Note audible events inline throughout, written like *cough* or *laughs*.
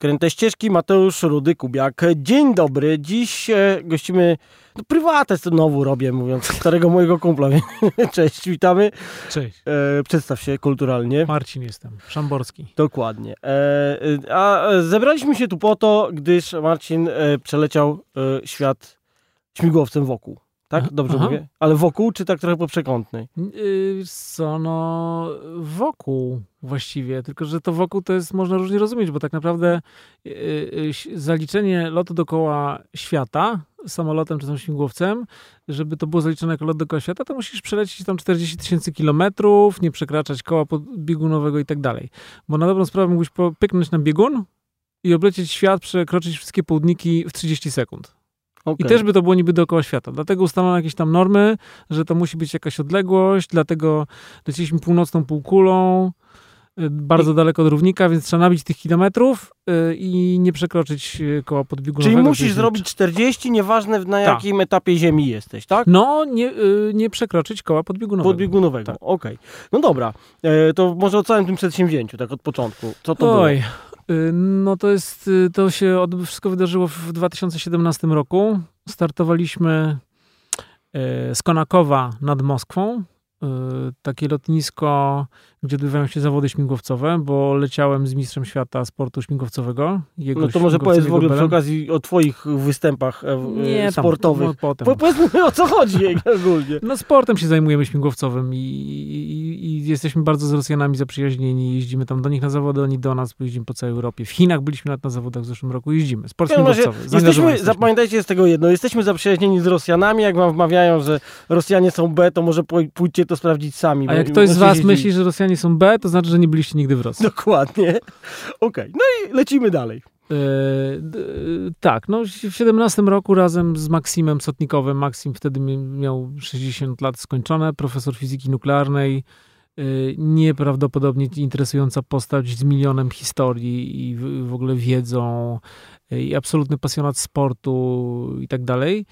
Kręte ścieżki, Mateusz Rudy Kubiak. Dzień dobry. Dziś e, gościmy no, prywatę znowu robię, mówiąc starego mojego kumpla. *laughs* Cześć, witamy. Cześć. E, przedstaw się kulturalnie. Marcin jestem, Szamborski. Dokładnie. E, e a zebraliśmy się tu po to, gdyż Marcin e, przeleciał e, świat śmigłowcem wokół. Tak? Dobrze Aha. mówię? Ale wokół, czy tak trochę po przekątnej? Yy, co, no wokół właściwie, tylko że to wokół to jest, można różnie rozumieć, bo tak naprawdę yy, yy, zaliczenie lotu dookoła świata samolotem czy tam śmigłowcem, żeby to było zaliczone jako lot dookoła świata, to musisz przelecieć tam 40 tysięcy kilometrów, nie przekraczać koła biegunowego i tak dalej. Bo na dobrą sprawę mógłbyś pyknąć na biegun i oblecieć świat, przekroczyć wszystkie południki w 30 sekund. Okay. I też by to było niby dookoła świata. Dlatego ustalono jakieś tam normy, że to musi być jakaś odległość, dlatego leciliśmy północną półkulą, y, bardzo I... daleko od równika, więc trzeba nabić tych kilometrów yy, i nie przekroczyć y, koła podbiegunowego. Czyli musisz zrobić 40, nieważne na tak. jakim etapie ziemi jesteś, tak? No, nie, yy, nie przekroczyć koła podbiegunowego. Podbiegunowego, tak. okej. Okay. No dobra, yy, to może o całym tym przedsięwzięciu, tak od początku. Co to Oj. było? Y, no to jest, y, to się od, wszystko wydarzyło w 2017 roku. Startowaliśmy y, z Konakowa nad Moskwą. Takie lotnisko gdzie odbywają się zawody śmigłowcowe, bo leciałem z mistrzem świata sportu śmigłowcowego. no to może powiedz w ogóle przy okazji o twoich występach e, Nie, sportowych. Tam, no, potem. Po, powiedzmy *laughs* o co chodzi *laughs* ogólnie. No sportem się zajmujemy śmigłowcowym i, i, i, jesteśmy bardzo z Rosjanami zaprzyjaźnieni. Jeździmy tam do nich na zawody, oni do nas, jeździmy po całej Europie. W Chinach byliśmy nawet na zawodach w zeszłym roku, jeździmy. Sport śmigłowcowy. Jesteśmy, zapamiętajcie z tego jedno, jesteśmy zaprzyjaźnieni z Rosjanami, jak wam wmawiają, że Rosjanie są B, to może pójdźcie to sprawdzić sami. A jak ktoś z was myśli, że Rosjanie są B, to znaczy, że nie byliście nigdy w Rosji. Dokładnie. Okej, okay. no i lecimy dalej. E, tak, no w 17 roku razem z Maksimem Sotnikowym, Maksim wtedy miał 60 lat skończone, profesor fizyki nuklearnej, e, nieprawdopodobnie interesująca postać z milionem historii i w, ogóle wiedzą, i absolutny pasjonat sportu i tak dalej.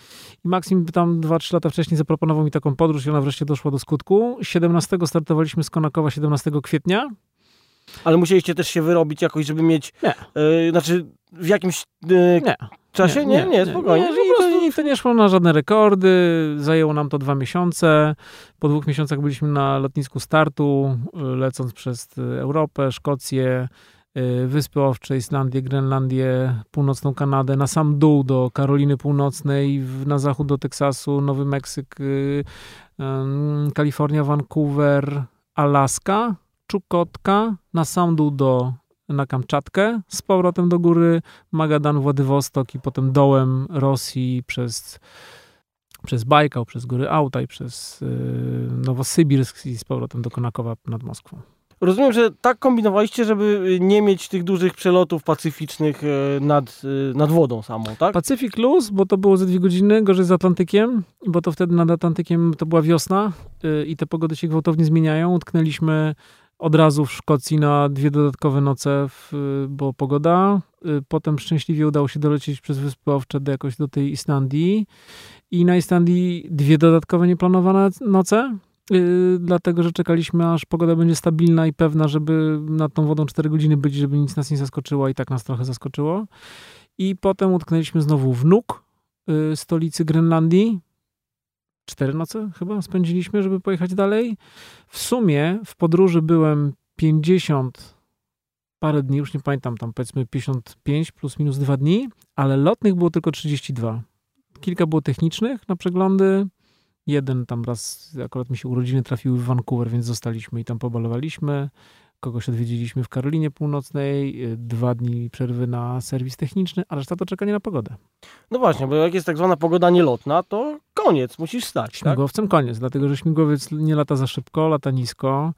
I Maksim tam 2-3 lata wcześniej zaproponował mi taką podróż i ona wreszcie doszła do skutku. 17 startowaliśmy z Konakowa 17 kwietnia. Ale musieliście też się wyrobić jakoś, żeby mieć... Nie. Yy, znaczy w jakimś... Yy, nie czasie? Nie, nie, nie spokojnie. Nie, nie, to, to nie szło na żadne rekordy. Zajęło nam to dwa miesiące. Po dwóch miesiącach byliśmy na lotnisku startu, lecąc przez Europę, Szkocję, Wyspy Owcze, Islandię, Grenlandię, północną Kanadę, na sam dół do Karoliny Północnej, na zachód do Teksasu, Nowy Meksyk, y, Kalifornia, Vancouver, Alaska, Czukotka, na sam dół do na Kamczatkę, z powrotem do góry Magadan, Władywostok i potem dołem Rosji przez, przez Bajkał, przez góry Autaj, przez y, Nowosybirsk i z powrotem do Konakowa nad Moskwą. Rozumiem, że tak kombinowaliście, żeby nie mieć tych dużych przelotów pacyficznych e, nad, e, nad wodą samą, tak? Pacyfik Luz, bo to było ze dwie godziny, gorzej z Atlantykiem, bo to wtedy nad Atlantykiem to była wiosna i te pogody się gwałtownie zmieniają. Utknęliśmy od razu w Szkocji na dwie dodatkowe noce, w, bo pogoda. Potem szczęśliwie udało się dolecieć przez Wyspy Owcze do jakoś do tej Islandii. I na Islandii dwie dodatkowe nieplanowane noce. Yy, dlatego że czekaliśmy, aż pogoda będzie stabilna i pewna, żeby nad tą wodą 4 godziny być, żeby nic nas nie zaskoczyło i tak nas trochę zaskoczyło. I potem utknęliśmy znowu w Nuk, yy, stolicy Grenlandii. Cztery noce chyba spędziliśmy, żeby pojechać dalej. W sumie w podróży byłem 50 parę dni, już nie pamiętam, tam powiedzmy 55 plus minus dwa dni, ale lotnych było tylko 32. Kilka było technicznych na przeglądy, Jeden tam raz, akurat mi się urodziny trafiły w Vancouver, więc zostaliśmy i tam pobalowaliśmy. Kogoś odwiedziliśmy w Karolinie Północnej, y, dwa dni przerwy na serwis techniczny, a reszta to czekanie na pogodę. No właśnie, bo jak jest tak zwana pogoda nielotna, to koniec, musisz stać. Tak? Śmigłowcem tak? koniec, dlatego że śmigłowiec nie lata za szybko, lata nisko,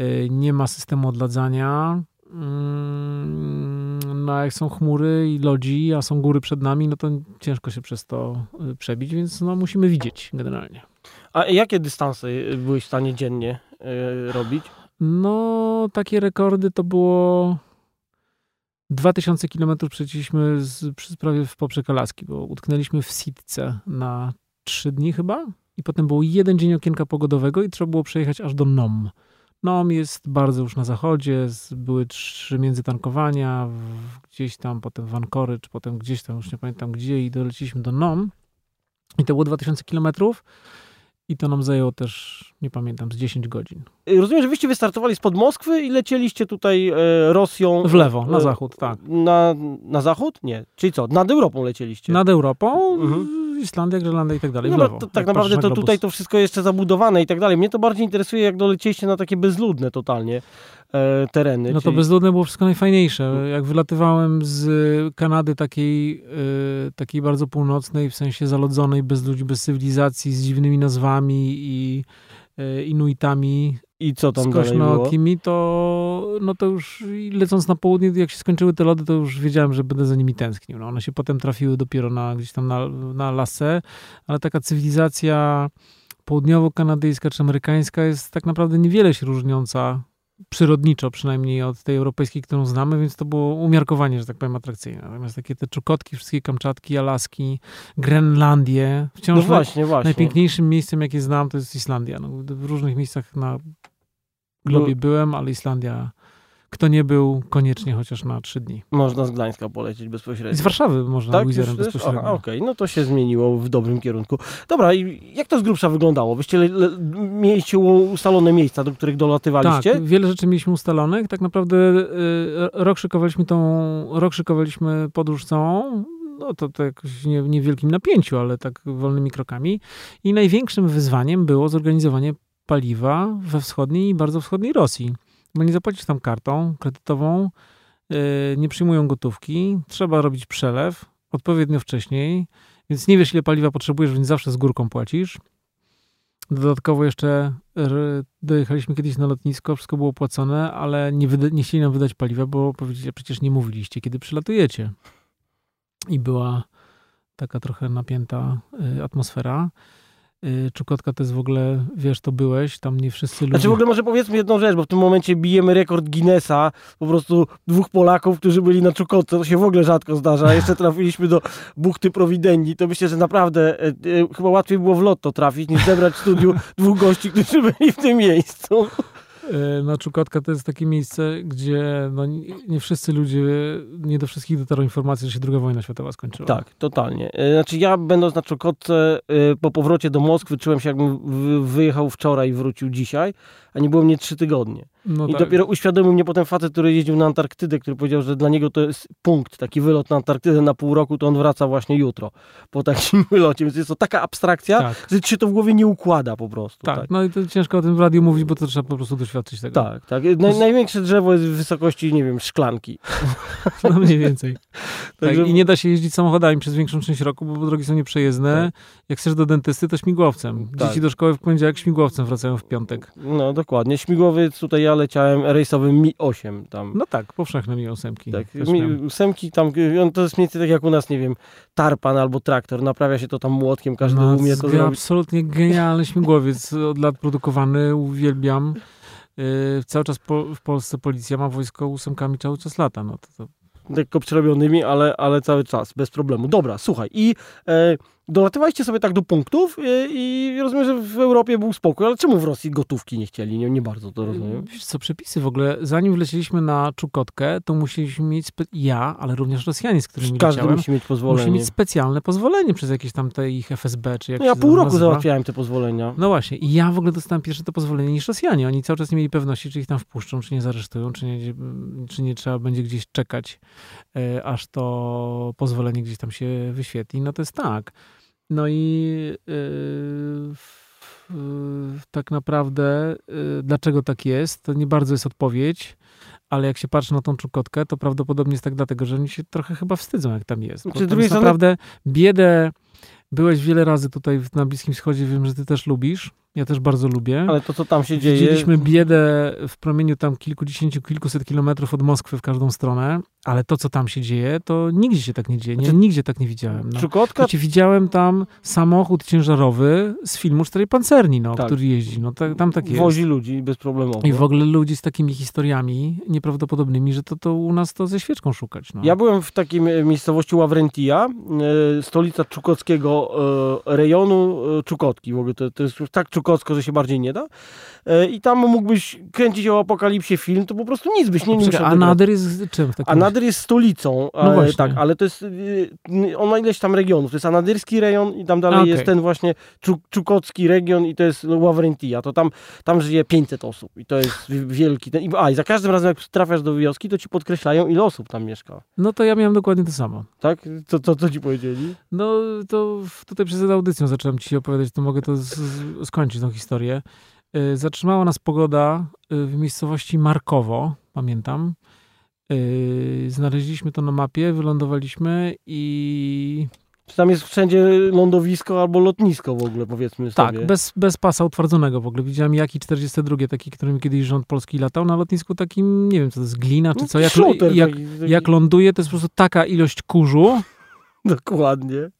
y, nie ma systemu odladzania, Mm, no jak są chmury i lodzi, a są góry przed nami, no to ciężko się przez to y, przebić, więc no musimy widzieć generalnie. A jakie dystanse byłeś w stanie dziennie y, robić? No takie rekordy to było 2000 km przejechaliśmy z, prawie w poprzek Alaski, bo utknęliśmy w Sitce na 3 dni chyba i potem był jeden dzień okienka pogodowego i trzeba było przejechać aż do Nom NOM jest bardzo już na zachodzie, były trzy międzytankowania, gdzieś tam, potem w Anchorage, potem gdzieś tam, już nie pamiętam gdzie i doleciliśmy do NOM i to było 2000 kilometrów i to nam zajęło też, nie pamiętam, z 10 godzin. Rozumiem, że wyście wystartowali spod Moskwy i lecieliście tutaj e, Rosją. W lewo, na e, zachód, tak. Na, na zachód? Nie. Czyli co? Nad Europą lecieliście? Nad Europą, mhm. Islandia, Grenlandia i tak dalej. No, lewo, to, tak naprawdę to tutaj to wszystko jeszcze zabudowane i tak dalej. Mnie to bardziej interesuje, jak dolecieliście na takie bezludne totalnie e, tereny. No czyli... to bezludne było wszystko najfajniejsze. Jak wylatywałem z Kanady takiej, e, takiej bardzo północnej, w sensie zalodzonej, bez ludzi, bez cywilizacji, z dziwnymi nazwami i e, Inuitami, i co tam dalej było? to, no to już lecąc na południe, jak się skończyły te lody, to już wiedziałem, że będę za nimi tęsknił. No, one się potem trafiły dopiero na, gdzieś tam na, na lasę, ale taka cywilizacja południowo-kanadyjska czy amerykańska jest tak naprawdę niewiele się różniąca przyrodniczo przynajmniej od tej europejskiej, którą znamy, więc to było umiarkowanie, że tak powiem, atrakcyjne. Natomiast takie te czukotki, wszystkie Kamczatki, Alaski, Grenlandię, wciąż no właśnie, właśnie. najpiękniejszym miejscem, jakie znam, to jest Islandia. No, w różnych miejscach na globie no. byłem, ale Islandia kto nie był, koniecznie chociaż na trzy dni. Można z Gdańska polecieć bezpośrednio. Z Warszawy można tak? Wizerem bezpośrednio. Okej, okay. no to się zmieniło w dobrym kierunku. Dobra, i jak to z grubsza wyglądało? Wyście mieliście ustalone miejsca, do których dolatywaliście? Tak, wiele rzeczy mieliśmy ustalonych. Tak naprawdę y, rok szykowaliśmy tą, rok szykowaliśmy podróż całą, no to, to jakoś nie, nie w wielkim napięciu, ale tak wolnymi krokami. I największym wyzwaniem było zorganizowanie paliwa we wschodniej i bardzo wschodniej Rosji bo nie zapłacisz tam kartą kredytową, yy, nie przyjmują gotówki, trzeba robić przelew odpowiednio wcześniej, więc nie wiesz ile paliwa potrzebujesz, więc zawsze z górką płacisz. Dodatkowo jeszcze dojechaliśmy kiedyś na lotnisko, wszystko było płacone, ale nie, nie chcieli nam wydać paliwa, bo powiedzieli, przecież nie mówiliście, kiedy przylatujecie. I była taka trochę napięta y, atmosfera. Y, Czukotka to jest w ogóle, wiesz, to byłeś, tam nie wszyscy ludzie... Znaczy w ogóle może powiedzmy jedną rzecz, bo w tym momencie bijemy rekord Guinnessa, po prostu dwóch Polaków, którzy byli na Czukotce, to się w ogóle rzadko zdarza, jeszcze trafiliśmy do Buchty Prowidenni, to myślę, że naprawdę e, e, chyba łatwiej było w lotto trafić, niż zebrać w studiu dwóch gości, którzy byli w tym miejscu. E, no, Czukotka to jest takie miejsce, gdzie no, nie wszyscy ludzie, nie do wszystkich dotarła informacja, że się druga wojna światowa skończyła. Tak, totalnie. E, znaczy ja będąc na Czukotce e, po powrocie do Moskwy czułem się jakbym wyjechał wczoraj i wrócił dzisiaj, a nie było mnie trzy tygodnie. No I tak. dopiero uświadomił mnie potem facet, który jeździł na Antarktydę, który powiedział, że dla niego to jest punkt, taki wylot na Antarktydę na pół roku, to on wraca właśnie jutro po takim *laughs* wylocie. Więc jest to taka abstrakcja, tak. że ci się to w głowie nie układa po prostu. Tak, tak, no i to ciężko o tym w radiu mówić, bo to trzeba po prostu doświadczyć tego. Tak, tak. Naj, największe drzewo jest w wysokości, nie wiem, szklanki. *laughs* No mniej więcej. *laughs* tak, I nie da się jeździć samochodami przez większą część roku, bo drogi są nieprzejezdne. Tak. Jak chcesz do dentysty, to śmigłowcem. Dzieci tak. do szkoły w poniedziałek śmigłowcem wracają w piątek. No dokładnie. Śmigłowiec tutaj ja leciałem rejsowym Mi-8 tam. No tak, powszechne Mi-8. Tak, mi, ósemki tam, to jest mniej więcej tak jak u nas, nie wiem, tarpan albo traktor, naprawia się to tam młotkiem, każdy no, umie to zrobić. Absolutnie genialny śmigłowiec, od lat produkowany, uwielbiam. Yy, cały czas po, w Polsce policja ma wojsko ósemkami cały czas lata, no to, to lekko przerobionymi, ale, ale cały czas, bez problemu. Dobra, słuchaj, i e, dolatywaliście sobie tak do punktów e, i rozumiem, że w Europie był spokój, ale czemu w Rosji gotówki nie chcieli? Nie, nie bardzo to rozumiem. Wiesz co, przepisy w ogóle, zanim wleciliśmy na Czukotkę, to musieliśmy mieć, ja, ale również Rosjanie, z którymi Każdy leciałem, musi mieć pozwolenie. Musi mieć specjalne pozwolenie przez jakieś tam te ich FSB, czy jak no Ja pół roku nazywa. załatwiałem te pozwolenia. No właśnie, i ja w ogóle dostałem pierwsze to pozwolenie niż Rosjanie. Oni cały czas nie mieli pewności, czy ich tam wpuszczą, czy nie zaresztują, czy nie, czy nie trzeba będzie gdzieś czekać E, aż to pozwolenie gdzieś tam się wyświetli. No to jest tak. No i yy, tak naprawdę yy, dlaczego tak jest, to nie bardzo jest odpowiedź, ale jak się patrzy na tą czukotkę, to prawdopodobnie jest tak dlatego, że oni się trochę chyba wstydzą, jak tam jest. Bo tam jest naprawdę biedę Byłeś wiele razy tutaj na Bliskim Wschodzie, wiem, że ty też lubisz. Ja też bardzo lubię. Ale to, co tam się dzieje... Widzieliśmy biedę w promieniu tam kilkudziesięciu, kilkuset kilometrów od Moskwy w każdą stronę, ale to, co tam się dzieje, to nigdzie się tak nie dzieje. Nie, znaczy, nigdzie tak nie widziałem. No. Czukotka? Znaczy, widziałem tam samochód ciężarowy z filmu Czterej Pancerni, no, tak. który jeździ. No, tak, tam tak jest. Wozi ludzi bezproblemowo. I w ogóle ludzi z takimi historiami nieprawdopodobnymi, że to, to u nas to ze świeczką szukać. No. Ja byłem w takiej miejscowości Ławrentia, e, stolica czukockiego e, rejonu e, Czukotki. W ogóle to, to jest tak Czukocko, że się bardziej nie da. E, I tam mógłbyś kręcić o apokalipsie film, to po prostu nic byś nie, musiał A Nader jest czym? A Nader jest stolicą. No właśnie. Tak, ale to jest, on ma ileś tam regionów. To jest anadyrski rejon i tam dalej okay. jest ten właśnie czukocki region i to jest Ławrentia. To tam, tam żyje 500 osób i to jest wielki. Ten, a i za każdym razem jak trafiasz do wioski, to ci podkreślają ile osób tam mieszka. No to ja miałem dokładnie to samo. Tak? Co, co, co ci powiedzieli? No to tutaj przed audycją zacząłem ci opowiadać, to mogę to z, z, skończyć tą historię. Y, zatrzymała nas pogoda y, w miejscowości Markowo, pamiętam. Y, znaleźliśmy to na mapie, wylądowaliśmy i czy tam jest wszędzie lądowisko albo lotnisko w ogóle, powiedzmy tak, sobie. Tak, bez, bez pasa utwardzonego w ogóle. Widziałem Jaki 42, taki, którym kiedyś rząd polski latał na lotnisku takim, nie wiem co to jest, glina czy no, co. Jak, jak, jak ląduje, to jest po prostu taka ilość kurzu, Dokładnie.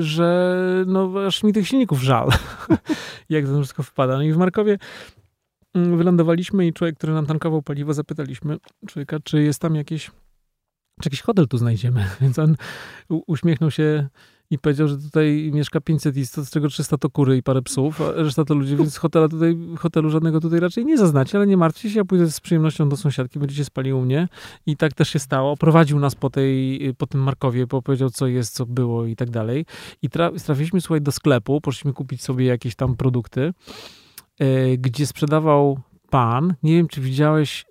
Że no aż mi tych silników żal, *laughs* jak to wszystko wpada. No i w Markowie mm, wylądowaliśmy i człowiek, który nam tankował paliwo, zapytaliśmy człowieka, czy jest tam jakieś, czy jakiś hotel tu znajdziemy. *laughs* Więc on uśmiechnął się i powiedział, że tutaj mieszka 500 istot, z czego 300 to kury i parę psów, a reszta to ludzie, więc hotela tutaj, hotelu żadnego tutaj raczej nie zaznacie, ale nie martwcie się, ja pójdę z przyjemnością do sąsiadki, będziecie spali u mnie i tak też się stało. Prowadził nas po, tej, po tym Markowie, powiedział co jest, co było i tak dalej. I trafiliśmy, słuchaj, do sklepu, poszliśmy kupić sobie jakieś tam produkty, yy, gdzie sprzedawał pan, nie wiem, czy widziałeś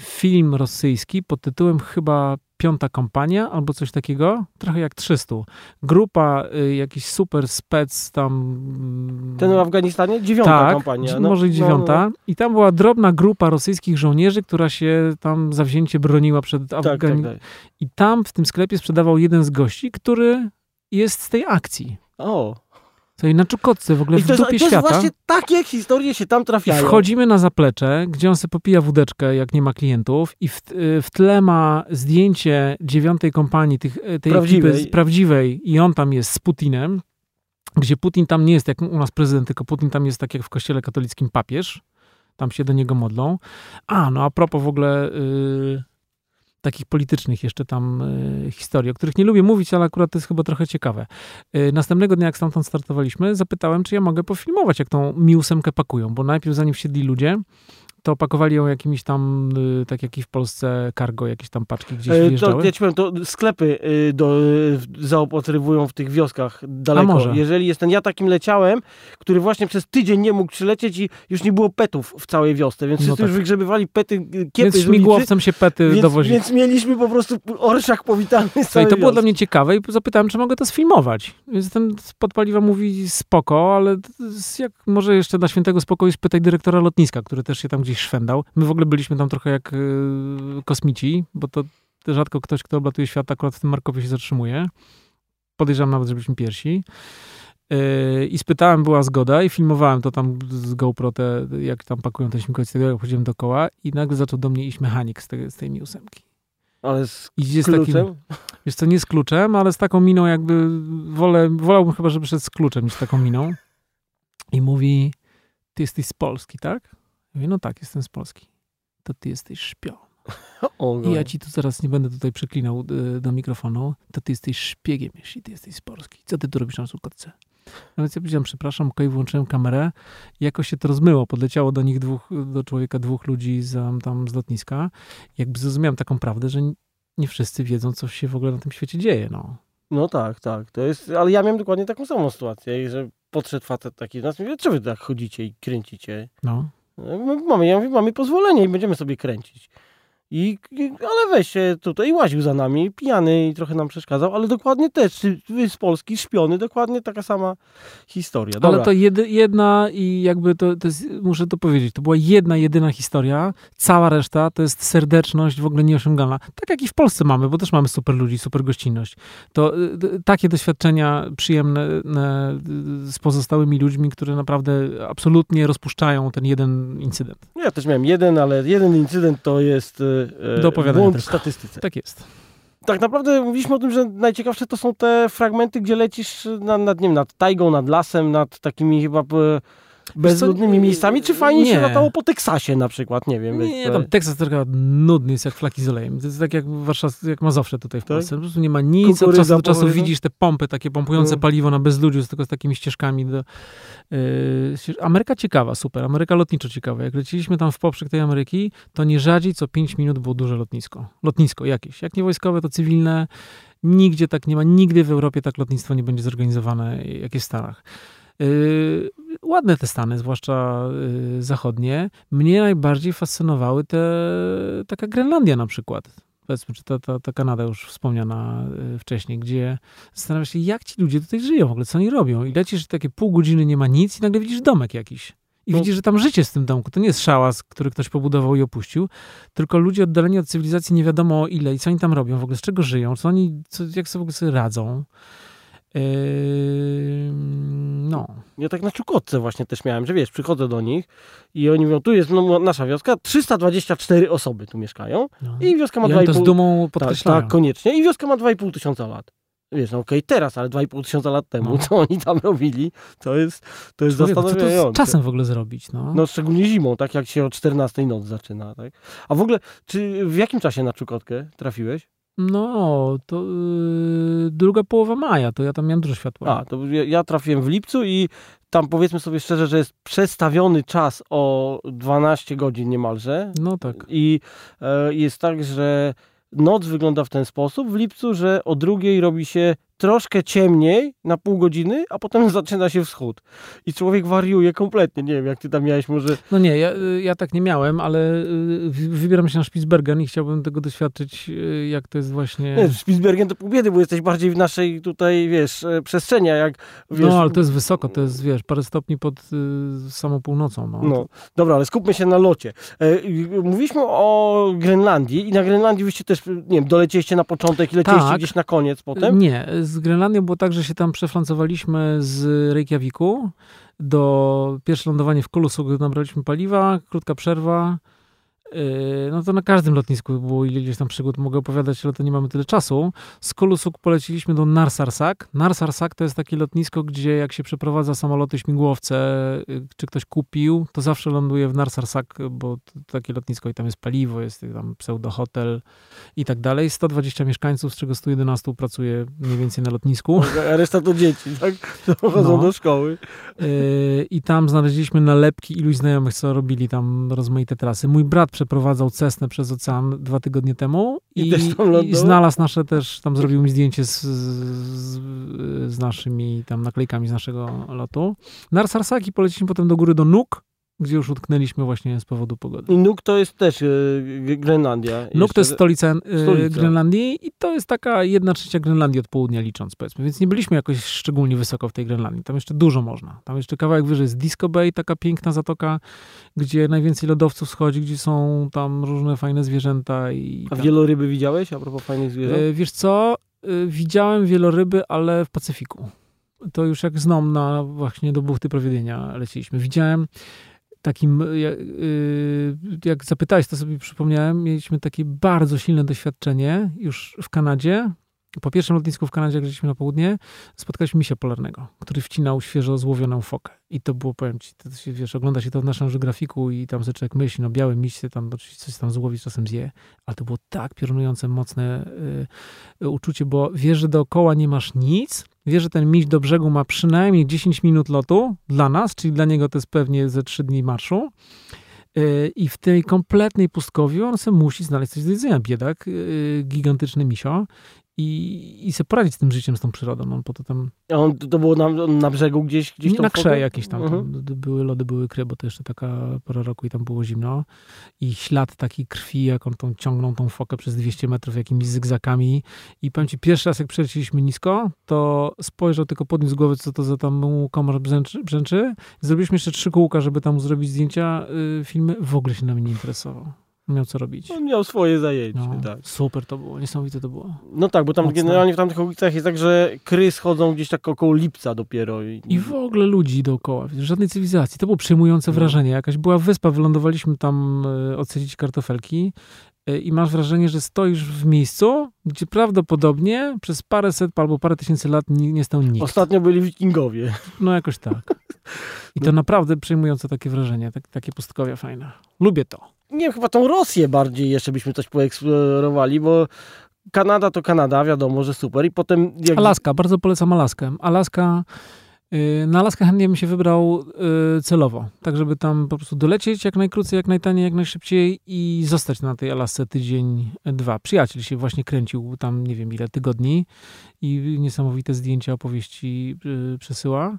film rosyjski pod tytułem chyba piąta kompania albo coś takiego, trochę jak 300. Grupa, y, jakiś super spec tam... Mm, Ten w Afganistanie? Dziewiąta tak, kompania. No, może dziewiąta. No, no. I tam była drobna grupa rosyjskich żołnierzy, która się tam zawzięcie broniła przed Afganistanie. Tak, tak, tak. I tam w tym sklepie sprzedawał jeden z gości, który jest z tej akcji. O. Co i na Czukotce, w ogóle I w dupie świata. To jest właśnie takie historie się tam trafiają. Wchodzimy na zaplecze, gdzie on sobie popija wódeczkę, jak nie ma klientów i w, y, w tle ma zdjęcie dziewiątej kompanii, tych, y, tej prawdziwej. ekipy prawdziwej i on tam jest z Putinem, gdzie Putin tam nie jest jak u nas prezydent, tylko Putin tam jest tak jak w kościele katolickim papież. Tam się do niego modlą. A, no a propos w ogóle... Yy, takich politycznych jeszcze tam y, historii, o których nie lubię mówić, ale akurat to jest chyba trochę ciekawe. Y, następnego dnia, jak stamtąd startowaliśmy, zapytałem, czy ja mogę pofilmować, jak tą miósemkę pakują, bo najpierw zanim wsiedli ludzie, to opakowali ją jakimiś tam, y, tak jak i w Polsce, cargo, jakieś tam paczki gdzieś e, wjeżdżały. To, ja ci powiem, to sklepy y, do, y, zaopatrywują w tych wioskach daleko. A może. Jeżeli jest ten, ja takim leciałem, który właśnie przez tydzień nie mógł przylecieć i już nie było petów w całej wiosce, więc no wszyscy tak. już wygrzebywali pety, kiepy Więc śmigłowcem się pety więc, dowozi. Więc mieliśmy po prostu orszak powitany z no i to było dla mnie ciekawe i zapytałem, czy mogę to sfilmować. Więc ten podpaliwa mówi spoko, ale jak może jeszcze dla świętego spokoju spytać dyrektora lotniska, który też się tam gdzieś szwendał. My w ogóle byliśmy tam trochę jak y, kosmici, bo to rzadko ktoś, kto oblatuje świat, akurat w tym Markowie się zatrzymuje. Podejrzewam nawet, że byliśmy pierwsi. Yy, I spytałem, była zgoda i filmowałem to tam z GoPro, te, jak tam pakują te śmigłowce, jak chodziłem dookoła i nagle zaczął do mnie iść mechanik z, tej, z tej Mi ósemki. Ale z Idzie kluczem? Takim, co, nie z kluczem, ale z taką miną jakby, wolę, wolałbym chyba, żeby szedł z kluczem niż z taką miną. I mówi, ty jesteś z Polski, tak? Mówię, no tak, jestem z Polski. To ty jesteś szpion. *laughs* I ja ci tu zaraz nie będę tutaj przeklinał y, do mikrofonu, to ty jesteś szpiegiem, jeśli ty jesteś z Polski. Co ty tu robisz na Sukotce? No więc ja powiedziałem, przepraszam, okej, włączyłem kamerę i jakoś się to rozmyło. Podleciało do nich dwóch, do człowieka dwóch ludzi z, tam z lotniska. Jakby zrozumiałem taką prawdę, że nie wszyscy wiedzą, co się w ogóle na tym świecie dzieje, no. No tak, tak. To jest, ale ja miałem dokładnie taką samą sytuację, że podszedł facet taki do nas i mówi, czy wy tak chodzicie i kręcicie? No. Mamy, mamy pozwolenie i będziemy sobie kręcić. I, ale weź się tutaj łaził za nami, pijany i trochę nam przeszkadzał, ale dokładnie też, z Polski, szpiony, dokładnie taka sama historia. Dobra. Ale to jedy, jedna i jakby to, to jest, muszę to powiedzieć, to była jedna, jedyna historia, cała reszta to jest serdeczność w ogóle nieosiągalna. Tak jak i w Polsce mamy, bo też mamy super ludzi, super gościnność. To y, takie doświadczenia przyjemne z pozostałymi ludźmi, które naprawdę absolutnie rozpuszczają ten jeden incydent. Ja też miałem jeden, ale jeden incydent to jest E, do opowiadania w statystyce. Tak jest. Tak naprawdę mówiliśmy o tym, że najciekawsze to są te fragmenty, gdzie lecisz nad, nad, nie wiem, nad tajgą, nad lasem, nad takimi chyba bezludnymi miejscami, czy fajnie nie. się latało po Teksasie na przykład, nie wiem. Nie, tam Teksas trochę nudny jest jak flaki z olejem. To jest tak jak Warszaw, jak Mazowsze tutaj w tak? Polsce. Po prostu nie ma nic, od czasu do czasu widzisz te pompy takie pompujące no. paliwo na bezludziu, tylko z takimi ścieżkami. Do, yy, Ameryka ciekawa, super. Ameryka lotniczo ciekawa. Jak leciliśmy tam w poprzek tej Ameryki, to nie rzadziej co 5 minut było duże lotnisko. Lotnisko jakieś. Jak nie wojskowe, to cywilne. Nigdzie tak nie ma. Nigdy w Europie tak lotnictwo nie będzie zorganizowane, jak jest w Stanach. Yy, ładne te Stany, zwłaszcza yy, zachodnie. Mnie najbardziej fascynowały te, taka Grenlandia na przykład. Powiedzmy, czy ta, ta, ta Kanada już wspomniana yy, wcześniej, gdzie zastanawiasz się, jak ci ludzie tutaj żyją w ogóle, co oni robią. I lecisz takie pół godziny, nie ma nic i nagle widzisz domek jakiś. I no. widzisz, że tam życie z tym domku. To nie jest szałas, który ktoś pobudował i opuścił, tylko ludzie oddaleni od cywilizacji nie wiadomo ile i co oni tam robią, w ogóle z czego żyją, co oni, co, jak sobie w ogóle sobie radzą. No. Ja tak na Czukotce właśnie też miałem, że wiesz, przychodzę do nich i oni mówią, tu jest no, nasza wioska, 324 osoby tu mieszkają no. i wioska ma 2,5... to z dumą tak, podkreślają. Tak, tak, koniecznie. I wioska ma 2,5 tysiąca lat. Wiesz, no okej, okay, teraz, ale 2,5 tysiąca lat temu, no. co oni tam robili, to jest, to jest Człowiek, zastanawiające. Co to z czasem w ogóle zrobić, no? No, szczególnie zimą, tak jak się o 14 noc zaczyna, tak? A w ogóle, czy w jakim czasie na Czukotkę trafiłeś? No, to yy, druga połowa maja, to ja tam miałem dużo światła. A, to ja, ja, trafiłem w lipcu i tam powiedzmy sobie szczerze, że jest przestawiony czas o 12 godzin niemalże. No tak. I yy, jest tak, że noc wygląda w ten sposób w lipcu, że o drugiej robi się troszkę ciemniej na pół godziny, a potem *laughs* zaczyna się wschód. I człowiek wariuje kompletnie. Nie wiem, jak ty tam miałeś może... No nie, ja, ja tak nie miałem, ale y, wybieram się na Spitsbergen i chciałbym tego doświadczyć, y, jak to jest właśnie... Nie, Spitsbergen to pół biedy, bo jesteś bardziej w naszej tutaj, wiesz, e, przestrzeni, jak... Wiesz... No, ale to jest wysoko, to jest, wiesz, parę stopni pod y, samą północą. No. no. Dobra, ale skupmy się na locie. E, mówiliśmy o Grenlandii i na Grenlandii wyście też, nie wiem, dolecieliście na początek i lecieliście tak. gdzieś na koniec potem? Nie, z Grenlandią było tak, że się tam przefrancowaliśmy z Reykjaviku do pierwsze lądowanie w gdy nabraliśmy paliwa, krótka przerwa, no to na każdym lotnisku było ileś tam przygód, mogę opowiadać, ale to nie mamy tyle czasu. Z Kulusuk poleciliśmy do Narsarsak. Narsarsak to jest takie lotnisko, gdzie jak się przeprowadza samoloty, śmigłowce, yy, czy ktoś kupił, to zawsze ląduje w Narsarsak, bo takie lotnisko i tam jest paliwo, jest tam pseudo-hotel i tak dalej. 120 mieszkańców, z czego 111 pracuje mniej więcej na lotnisku. A reszta to dzieci, tak? Chodzą no. do szkoły. Yy, I tam znaleźliśmy nalepki iluś znajomych, co robili tam rozmaite trasy. Mój brat przeprowadzał Cessnę przez ocean dwa tygodnie temu i, i, i znalazł nasze też, tam zrobił mi zdjęcie z, z, z naszymi tam naklejkami z naszego lotu. Na Arsarsaki poleciliśmy potem do góry do Nuk, gdzie już utknęliśmy właśnie z powodu pogody. I Nuk to jest też yy, Grenlandia. Nuk to jest stolica, yy, stolica, Grenlandii i to jest taka jedna trzecia Grenlandii od południa licząc powiedzmy, więc nie byliśmy jakoś szczególnie wysoko w tej Grenlandii. Tam jeszcze dużo można. Tam jeszcze kawałek wyżej jest Disco Bay, taka piękna zatoka, gdzie najwięcej lodowców schodzi, gdzie są tam różne fajne zwierzęta. I A wieloryby widziałeś a propos fajnych zwierząt? Yy, wiesz co, widziałem wieloryby, ale w Pacyfiku. To już jak znam na właśnie do buchty Prowiedzenia leciliśmy. Widziałem takim, y, jak zapytałeś, to sobie przypomniałem, mieliśmy takie bardzo silne doświadczenie już w Kanadzie. Po pierwszym lotnisku w Kanadzie, jak żeśmy na południe, spotkaliśmy misia polarnego, który wcinał świeżo złowioną fokę. I to było, powiem ci, to się, wiesz, ogląda się to w naszym grafiku i tam sobie człowiek myśli, no biały miś tam oczywiście coś tam złowi, czasem zje, ale to było tak piorunujące, mocne y, uczucie, bo wiesz, że dookoła nie masz nic, wie, że ten miś do brzegu ma przynajmniej 10 minut lotu dla nas, czyli dla niego to jest pewnie ze 3 dni marszu. Y, I w tej kompletnej pustkowi on sobie musi znaleźć coś do jedzenia, biedak, y, gigantyczny misio i, i sobie poradzić z tym życiem, z tą przyrodą. On po to tam... A on, to było na, na brzegu gdzieś? gdzieś Nie, na krze jakieś tam, uh-huh. tam, Były lody, były kry, bo to jeszcze taka pora roku i tam było zimno. I ślad taki krwi, jak on tą, ciągnął tą fokę przez 200 metrów jakimiś zygzakami. I powiem ci, pierwszy raz jak przelecieliśmy nisko, to spojrzał tylko podniósł głowę, co to za tam komar brzęczy. brzęczy. Zrobiliśmy jeszcze trzy kółka, żeby tam zrobić zdjęcia, y, filmy. W ogóle się nami nie interesował miał co robić. On miał swoje zajęcie, no, tak. Super to było, niesamowite to było. No tak, bo tam Mocne. generalnie w tamtych okolicach jest tak, że kry schodzą gdzieś tak około lipca dopiero. I, I w ogóle ludzi dookoła, żadnej cywilizacji. To było przejmujące no. wrażenie. Jakaś była wyspa, wylądowaliśmy tam y, odsadzić kartofelki y, i masz wrażenie, że stoisz w miejscu, gdzie prawdopodobnie przez parę set albo parę tysięcy lat nie, nie stał nikt. Ostatnio byli wikingowie. No jakoś tak. I to naprawdę przejmujące takie wrażenie, tak, takie pustkowia fajne. Lubię to. Nie chyba tą Rosję bardziej jeszcze byśmy coś poeksplorowali, bo Kanada to Kanada, wiadomo, że super. I potem... Jak... Alaska, bardzo polecam Alaskę. Alaska... Y, na Alaskę chętnie bym się wybrał y, celowo, tak żeby tam po prostu dolecieć jak najkrócej, jak najtaniej, jak najszybciej i zostać na tej Alasce tydzień, dwa. Przyjaciel się właśnie kręcił tam nie wiem ile tygodni i niesamowite zdjęcia, opowieści y, przesyła.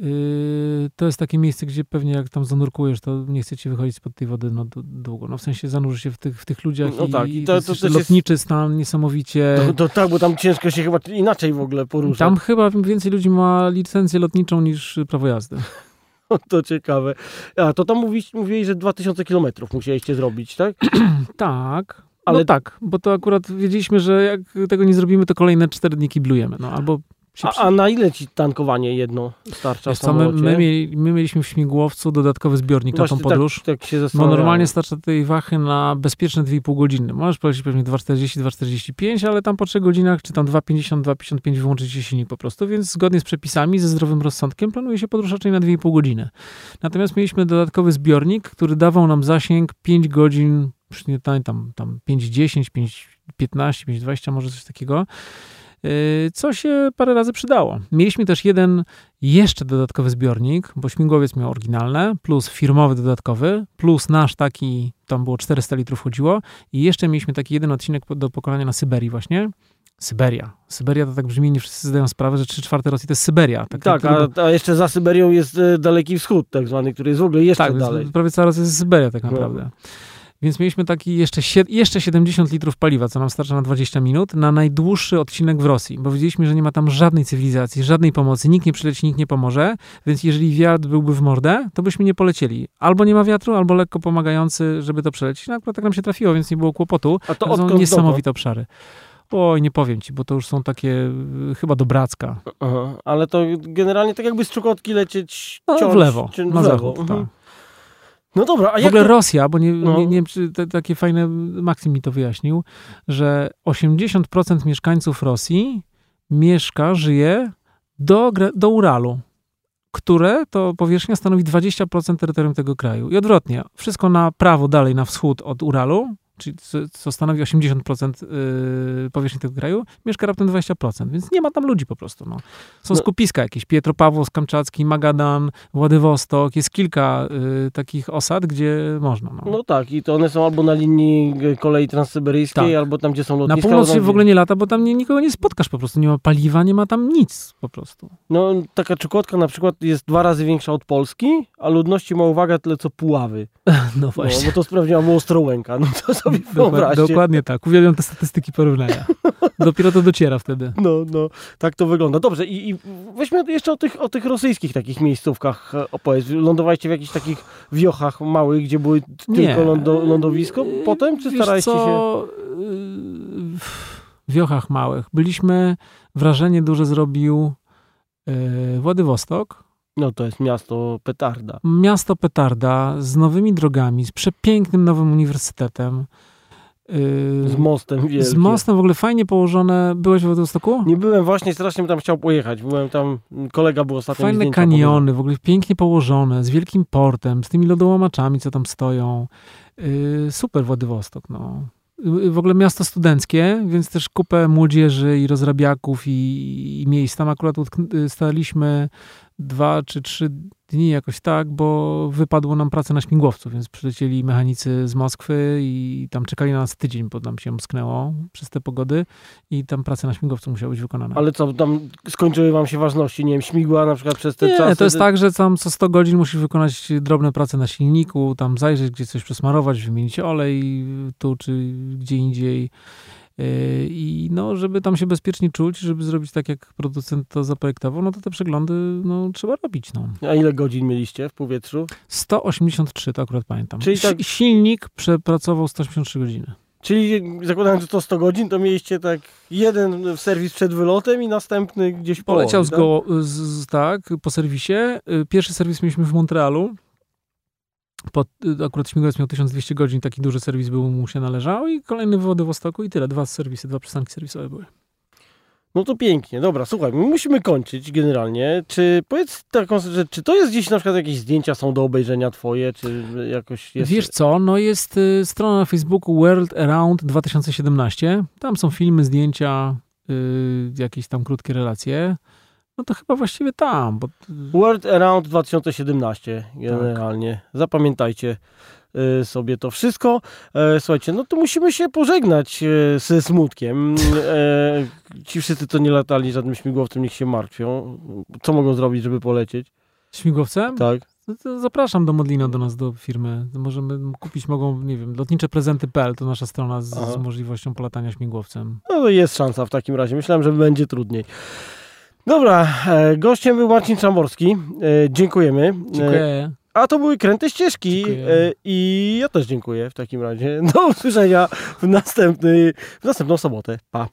Yy, to jest takie miejsce, gdzie pewnie jak tam zanurkujesz, to nie chcecie wychodzić spod tej wody no, długo. No w sensie zanurzy się w tych, w tych ludziach no i, tak, i to, to, to lotniczy jest... stan niesamowicie. To, to, tak, bo tam ciężko się chyba inaczej w ogóle poruszać. Tam chyba więcej ludzi ma licencję lotniczą niż prawo jazdy. *laughs* to ciekawe. A to tam mówiłeś, mówiłeś że 2000 kilometrów musieliście zrobić, tak? *clears throat* tak. Ale no tak, bo to akurat wiedzieliśmy, że jak tego nie zrobimy, to kolejne 4 dni kiblujemy. No, albo a, a, na ile ci tankowanie jedno starcza co, my, my, my, mieliśmy w śmigłowcu dodatkowy zbiornik Właśnie na tą tak- podróż. Tak, tak się bo normalnie starcza tej wachy na bezpieczne 2,5 godziny. Możesz polecieć pewnie 2,40, 2,45, ale tam po 3 godzinach, czy tam 2,50, 2,55 wyłączyć się silnik po prostu, więc zgodnie z przepisami, ze zdrowym rozsądkiem planuje się podróż raczej na 2,5 godziny. Natomiast mieliśmy dodatkowy zbiornik, który dawał nam zasięg 5 godzin, nie tam, tam 5,10, 5,15, 5,20 może coś takiego. Y, co się parę razy przydało. Mieliśmy też jeden jeszcze dodatkowy zbiornik, bo śmigłowiec miał oryginalne, plus firmowy dodatkowy, plus nasz taki, tam było 400 litrów chodziło i jeszcze mieliśmy taki jeden odcinek do pokonania na Syberii właśnie. Syberia. Syberia to tak brzmi, nie wszyscy zdają sprawę, że 3 czwarte Rosji to jest Syberia. Tak, tak a, a, jeszcze za Syberią jest e, Daleki Wschód tak zwany, który jest w ogóle jeszcze tak, dalej. prawie cała Rosja jest Syberia tak no. naprawdę. No. Więc mieliśmy taki jeszcze, jeszcze 70 litrów paliwa, co nam starcza na 20 minut, na najdłuższy odcinek w Rosji, bo wiedzieliśmy, że nie ma tam żadnej cywilizacji, żadnej pomocy, nikt nie przyleci, nikt nie pomoże, więc jeżeli wiatr byłby w mordę, to byśmy nie polecieli. Albo nie ma wiatru, albo lekko pomagający, żeby to przelecieć. No akurat tak nam się trafiło, więc nie było kłopotu. A to są niesamowite obszary. Oj, nie powiem ci, bo to już są takie y, chyba do Bracka. Aha, ale to generalnie tak jakby z Czukotki lecieć no, ciąć, w lewo, na w lewo. zachód, mhm. tak. No dobra, a W ogóle to... Rosja, bo nie, no. nie, nie wiem, czy te, takie fajne, Maksym mi to wyjaśnił, że 80% mieszkańców Rosji mieszka, żyje do, do Uralu, które to powierzchnia stanowi 20% terytorium tego kraju. I odwrotnie, wszystko na prawo, dalej na wschód od Uralu, czyli co stanowi 80% y, powierzchni tego kraju, mieszka raptem 20%, więc nie ma tam ludzi po prostu. No. Są no. skupiska jakieś, Pietropawłowsk, Kamczacki, Magadan, Władywostok, jest kilka y, takich osad, gdzie można. No. no. tak, i to one są albo na linii kolei transsyberyjskiej, tak. albo tam, gdzie są lotniska. Na północ się w ogóle nie lata, bo tam nie, nikogo nie spotkasz po prostu, nie ma paliwa, nie ma tam nic po prostu. No, taka Czukotka na przykład jest dwa razy większa od Polski, a ludności ma uwaga tyle co Puławy. *laughs* No właśnie. No, bo to sprawdziłam Ostrołęka, no to sobie wyobraźcie. Dokładnie tak. Uwielbiam te statystyki porównania. *laughs* Dopiero to dociera wtedy. No, no, tak to wygląda. Dobrze, i, i weźmy jeszcze o tych, o tych rosyjskich takich miejscówkach e, opowiedz. Lądowaliście w jakichś takich wiochach małych, gdzie były tylko lądo, lądowisko potem, czy staraliście się... W wiochach małych. Byliśmy, wrażenie duże zrobił yy, Władywostok, no to jest miasto petarda. Miasto petarda z nowymi drogami, z przepięknym nowym uniwersytetem. Yy, z mostem wielkim. Z mostem w ogóle fajnie położone. Byłeś w Władywostoku? Nie byłem właśnie, strasznie bym tam chciał pojechać. Byłem tam, kolega był ostatnio. Fajne kaniony, w ogóle pięknie położone, z wielkim portem, z tymi lodołamaczami, co tam stoją. Yy, super Władywostok, no. Yy, w ogóle miasto studenckie, więc też kupę młodzieży i rozrabiaków i, i miejsc. Tam akurat staliśmy dwa czy trzy dni jakoś tak, bo wypadło nam pracę na śmigłowcu, więc przylecieli mechanicy z Moskwy i tam czekali na nas tydzień, bo nam się msknęło przez te pogody i tam prace na śmigłowcu musiały być wykonane. Ale co, tam skończyły wam się ważności, nie wiem, śmigła na przykład przez te nie, czasy? to jest tak, że tam co 100 godzin musisz wykonać drobne prace na silniku, tam zajrzeć, gdzie coś przesmarować, wymienić olej tu czy gdzie indziej. Yy, I no, żeby tam się bezpiecznie czuć, żeby zrobić tak, jak producent to zaprojektował, no to te przeglądy no, trzeba robić. No. A ile godzin mieliście w powietrzu? 183, to akurat pamiętam. Czyli tak... Silnik przepracował 183 godziny. Czyli zakładając, że to 100 godzin, to mieliście tak jeden serwis przed wylotem i następny gdzieś po Poleciał z, tak? Go, z, tak, po serwisie. Y, pierwszy serwis mieliśmy w Montrealu. Pod, akurat śmigłowiec miał 1200 godzin, taki duży serwis był, mu się należał i kolejny w Wodywostoku i tyle. Dwa serwisy, dwa przystanki serwisowe były. No to pięknie, dobra, słuchaj, my musimy kończyć generalnie. Czy powiedz taką rzecz, czy to jest gdzieś na przykład jakieś zdjęcia są do obejrzenia twoje, czy jakoś jest... Wiesz co, no jest y, strona na Facebooku World Around 2017, tam są filmy, zdjęcia, y, jakieś tam krótkie relacje. No to chyba właściwie tam. Bo... World Around 2017 generalnie. Tak. Zapamiętajcie. Y, sobie to wszystko. E, słuchajcie, no to musimy się pożegnać e, ze smutkiem. E, ci wszyscy, co nie latali żadnym śmigłowcem, niech się martwią. Co mogą zrobić, żeby polecieć? Śmigłowcem? Tak. No zapraszam do Modlina, do nas, do firmy. Możemy kupić, mogą, nie wiem, lotniczeprezenty.pl to nasza strona z, z, możliwością polatania śmigłowcem. No to jest szansa w takim razie. Myślałem, że będzie trudniej. Dobra, gościem był Marcin Czamborski. Dziękujemy. Dziękuję. A to były kręte ścieżki dziękuję. E, i ja też dziękuję w takim razie. Do usłyszenia w, następny, w następną sobotę. Pa.